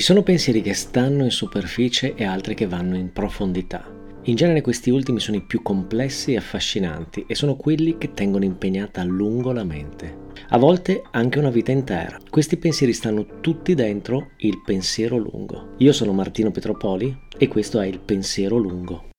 Ci sono pensieri che stanno in superficie e altri che vanno in profondità. In genere questi ultimi sono i più complessi e affascinanti e sono quelli che tengono impegnata a lungo la mente. A volte anche una vita intera. Questi pensieri stanno tutti dentro il pensiero lungo. Io sono Martino Petropoli e questo è il pensiero lungo.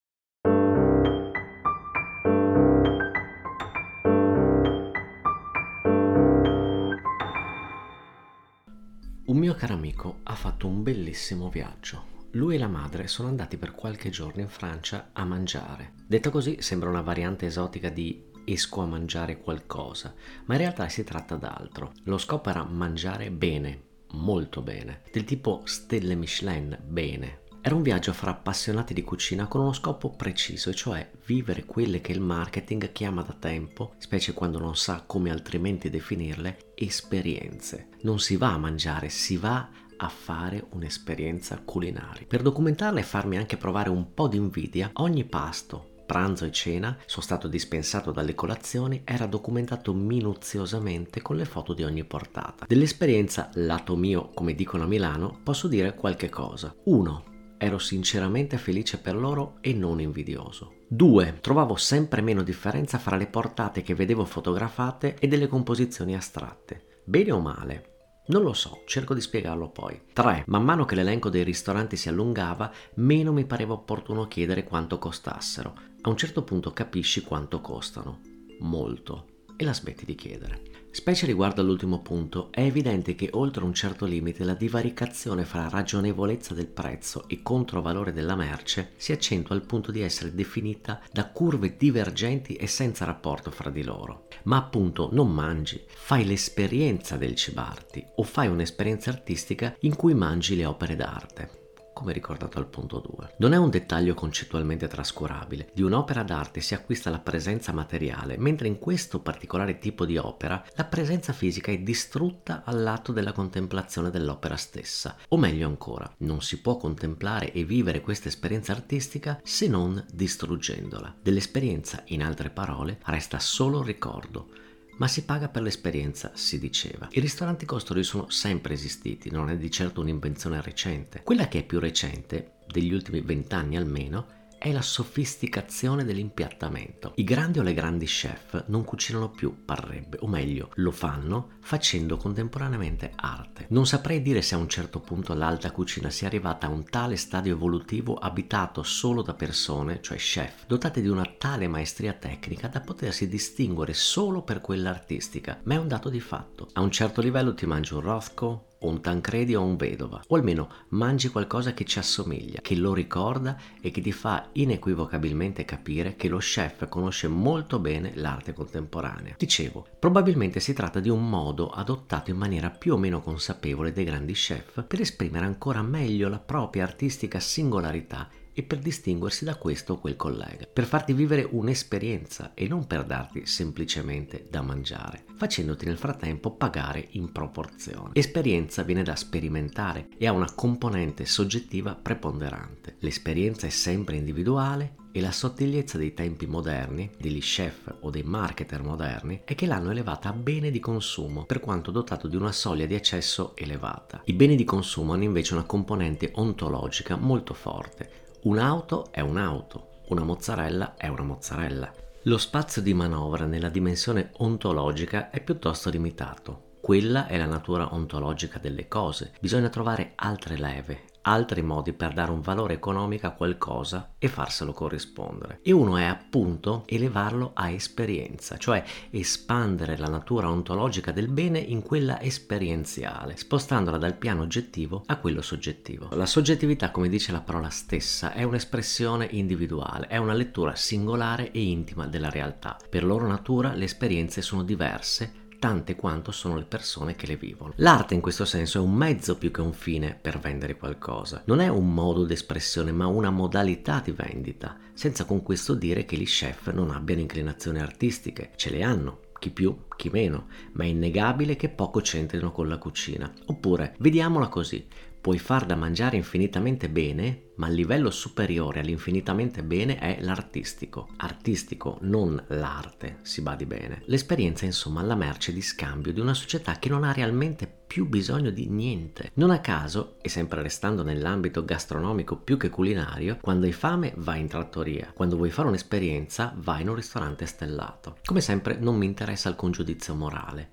Caro amico ha fatto un bellissimo viaggio. Lui e la madre sono andati per qualche giorno in Francia a mangiare. Detto così sembra una variante esotica di esco a mangiare qualcosa, ma in realtà si tratta d'altro. Lo scopo era mangiare bene, molto bene, del tipo stelle Michelin bene. Era un viaggio fra appassionati di cucina con uno scopo preciso, e cioè vivere quelle che il marketing chiama da tempo, specie quando non sa come altrimenti definirle, esperienze. Non si va a mangiare, si va a fare un'esperienza culinaria. Per documentarla e farmi anche provare un po' di invidia, ogni pasto, pranzo e cena sono stato dispensato dalle colazioni era documentato minuziosamente con le foto di ogni portata. Dell'esperienza lato mio, come dicono a Milano, posso dire qualche cosa. 1. Ero sinceramente felice per loro e non invidioso. 2. Trovavo sempre meno differenza fra le portate che vedevo fotografate e delle composizioni astratte. Bene o male, non lo so, cerco di spiegarlo poi. 3. Man mano che l'elenco dei ristoranti si allungava, meno mi pareva opportuno chiedere quanto costassero. A un certo punto capisci quanto costano. Molto. E la smetti di chiedere. Specie riguardo all'ultimo punto, è evidente che oltre un certo limite la divaricazione fra ragionevolezza del prezzo e controvalore della merce si accentua al punto di essere definita da curve divergenti e senza rapporto fra di loro. Ma appunto non mangi, fai l'esperienza del cibarti o fai un'esperienza artistica in cui mangi le opere d'arte come ricordato al punto 2. Non è un dettaglio concettualmente trascurabile. Di un'opera d'arte si acquista la presenza materiale, mentre in questo particolare tipo di opera la presenza fisica è distrutta all'atto della contemplazione dell'opera stessa. O meglio ancora, non si può contemplare e vivere questa esperienza artistica se non distruggendola. Dell'esperienza, in altre parole, resta solo ricordo ma si paga per l'esperienza, si diceva. I ristoranti costoli sono sempre esistiti, non è di certo un'invenzione recente. Quella che è più recente, degli ultimi vent'anni almeno, è la sofisticazione dell'impiattamento. I grandi o le grandi chef non cucinano più, parrebbe, o meglio, lo fanno facendo contemporaneamente arte. Non saprei dire se a un certo punto l'alta cucina sia arrivata a un tale stadio evolutivo abitato solo da persone, cioè chef, dotate di una tale maestria tecnica da potersi distinguere solo per quella artistica, ma è un dato di fatto. A un certo livello ti mangi un Rothko, un Tancredi o un Vedova, o almeno mangi qualcosa che ci assomiglia, che lo ricorda e che ti fa inequivocabilmente capire che lo chef conosce molto bene l'arte contemporanea. Dicevo, probabilmente si tratta di un modo adottato in maniera più o meno consapevole dai grandi chef per esprimere ancora meglio la propria artistica singolarità e per distinguersi da questo o quel collega, per farti vivere un'esperienza e non per darti semplicemente da mangiare, facendoti nel frattempo pagare in proporzione. Esperienza viene da sperimentare e ha una componente soggettiva preponderante. L'esperienza è sempre individuale e la sottigliezza dei tempi moderni, degli chef o dei marketer moderni, è che l'hanno elevata a bene di consumo, per quanto dotato di una soglia di accesso elevata. I beni di consumo hanno invece una componente ontologica molto forte, Un'auto è un'auto, una mozzarella è una mozzarella. Lo spazio di manovra nella dimensione ontologica è piuttosto limitato. Quella è la natura ontologica delle cose. Bisogna trovare altre leve, altri modi per dare un valore economico a qualcosa e farselo corrispondere. E uno è appunto elevarlo a esperienza, cioè espandere la natura ontologica del bene in quella esperienziale, spostandola dal piano oggettivo a quello soggettivo. La soggettività, come dice la parola stessa, è un'espressione individuale, è una lettura singolare e intima della realtà. Per loro natura le esperienze sono diverse tante quanto sono le persone che le vivono. L'arte in questo senso è un mezzo più che un fine per vendere qualcosa. Non è un modo d'espressione, ma una modalità di vendita, senza con questo dire che gli chef non abbiano inclinazioni artistiche, ce le hanno, chi più, chi meno, ma è innegabile che poco c'entrino con la cucina. Oppure, vediamola così, puoi far da mangiare infinitamente bene, ma il livello superiore all'infinitamente bene è l'artistico. Artistico, non l'arte, si badi bene. L'esperienza, insomma, la merce di scambio di una società che non ha realmente più bisogno di niente. Non a caso, e sempre restando nell'ambito gastronomico più che culinario, quando hai fame vai in trattoria, quando vuoi fare un'esperienza vai in un ristorante stellato. Come sempre non mi interessa alcun giudizio morale.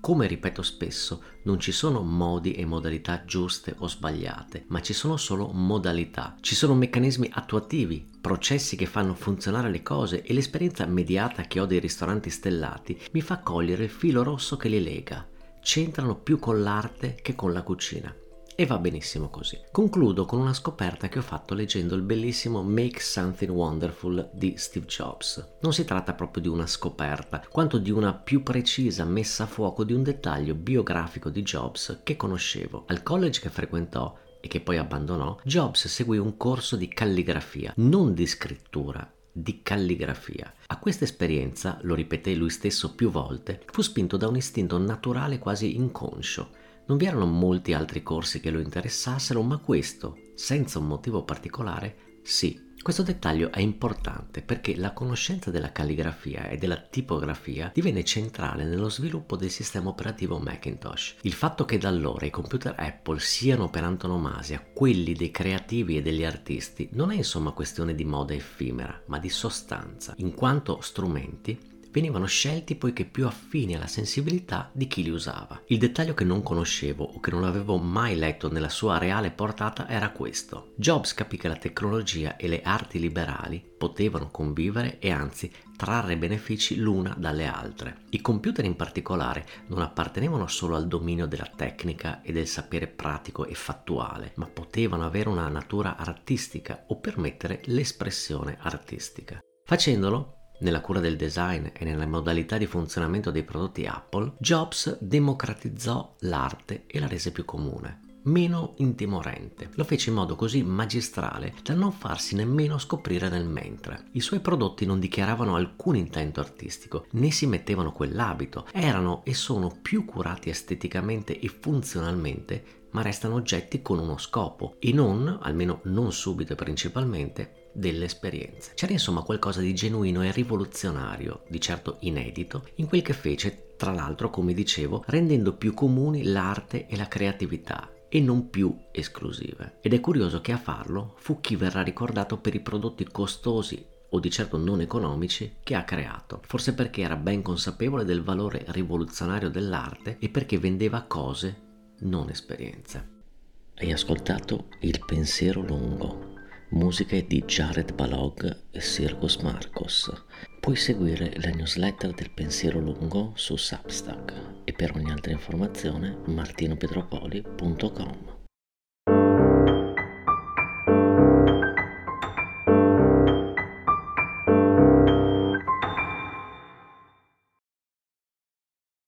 Come ripeto spesso, non ci sono modi e modalità giuste o sbagliate, ma ci sono solo modalità. Ci sono meccanismi attuativi, processi che fanno funzionare le cose e l'esperienza immediata che ho dei ristoranti stellati mi fa cogliere il filo rosso che li lega. C'entrano più con l'arte che con la cucina e va benissimo così. Concludo con una scoperta che ho fatto leggendo il bellissimo Make Something Wonderful di Steve Jobs. Non si tratta proprio di una scoperta, quanto di una più precisa messa a fuoco di un dettaglio biografico di Jobs che conoscevo. Al college che frequentò e che poi abbandonò, Jobs seguì un corso di calligrafia, non di scrittura, di calligrafia. A questa esperienza, lo ripeté lui stesso più volte, fu spinto da un istinto naturale quasi inconscio non vi erano molti altri corsi che lo interessassero, ma questo, senza un motivo particolare, sì. Questo dettaglio è importante perché la conoscenza della calligrafia e della tipografia divenne centrale nello sviluppo del sistema operativo Macintosh. Il fatto che da allora i computer Apple siano per antonomasia quelli dei creativi e degli artisti non è insomma questione di moda effimera, ma di sostanza, in quanto strumenti venivano scelti poiché più affini alla sensibilità di chi li usava. Il dettaglio che non conoscevo o che non avevo mai letto nella sua reale portata era questo. Jobs capì che la tecnologia e le arti liberali potevano convivere e anzi trarre benefici l'una dalle altre. I computer in particolare non appartenevano solo al dominio della tecnica e del sapere pratico e fattuale, ma potevano avere una natura artistica o permettere l'espressione artistica. Facendolo, nella cura del design e nelle modalità di funzionamento dei prodotti Apple, Jobs democratizzò l'arte e la rese più comune meno intimorente. Lo fece in modo così magistrale da non farsi nemmeno scoprire nel mentre. I suoi prodotti non dichiaravano alcun intento artistico, né si mettevano quell'abito, erano e sono più curati esteticamente e funzionalmente, ma restano oggetti con uno scopo e non, almeno non subito e principalmente, delle esperienze. C'era insomma qualcosa di genuino e rivoluzionario, di certo inedito, in quel che fece, tra l'altro, come dicevo, rendendo più comuni l'arte e la creatività e non più esclusive. Ed è curioso che a farlo fu chi verrà ricordato per i prodotti costosi o di certo non economici che ha creato, forse perché era ben consapevole del valore rivoluzionario dell'arte e perché vendeva cose, non esperienze. Hai ascoltato Il pensiero lungo musiche di Jared Balog e Circus Marcos. Puoi seguire la newsletter del pensiero lungo su Substack e per ogni altra informazione martinopetropoli.com.